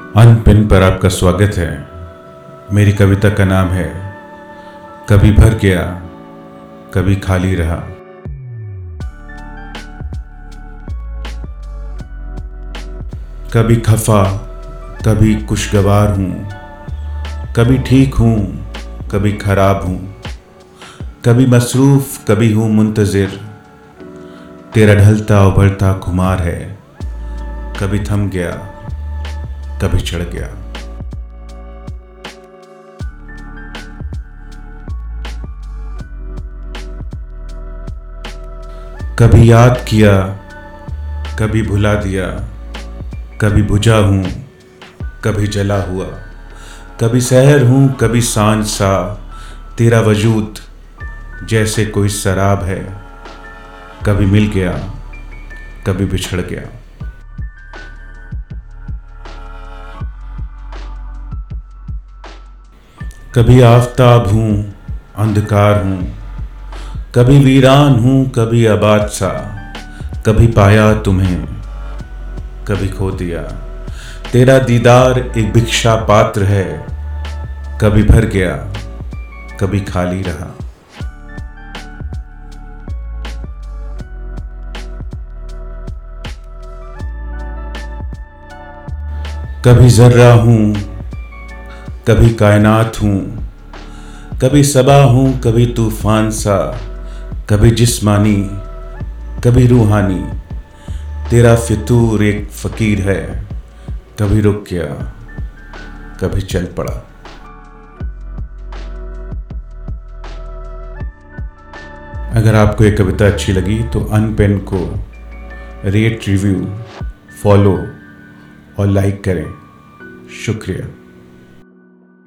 अन pin पर आपका स्वागत है। मेरी कविता का नाम है, कभी भर गया, कभी खाली रहा। कभी खफा, कभी खुशगवार हूँ, कभी ठीक हूँ, कभी खराब हूँ, कभी मसरूफ़, कभी हूँ मुंतज़िर। तेरा ढलता उभरता खुमार है, कभी थम गया कभी चढ़ गया। कभी याद किया, कभी भुला दिया, कभी बुझा हूँ, कभी जला हुआ, कभी सहर हूँ, कभी साँझ सा, तेरा वजूद जैसे कोई शराब है, कभी मिल गया, कभी बिछड़ गया। कभी आफताब हूँ, अंधकार हूँ। कभी वीरान हूँ, कभी आबाद सा कभी पाया तुम्हें, कभी खो दिया। तेरा दीदार एक भिक्षा पात्र है, कभी भर गया, कभी खाली रहा। कभी जर्रा हूँ कभी कायनात हूँ, कभी सबा हूँ, कभी तूफ़ान सा, कभी जिस्मानी, कभी रूहानी। तेरा फितूर एक फ़कीर है, कभी रुक गया, कभी चल पड़ा। अगर आपको ये कविता अच्छी लगी तो अनपेन को रेट रिव्यू, फॉलो और लाइक करें। शुक्रिया।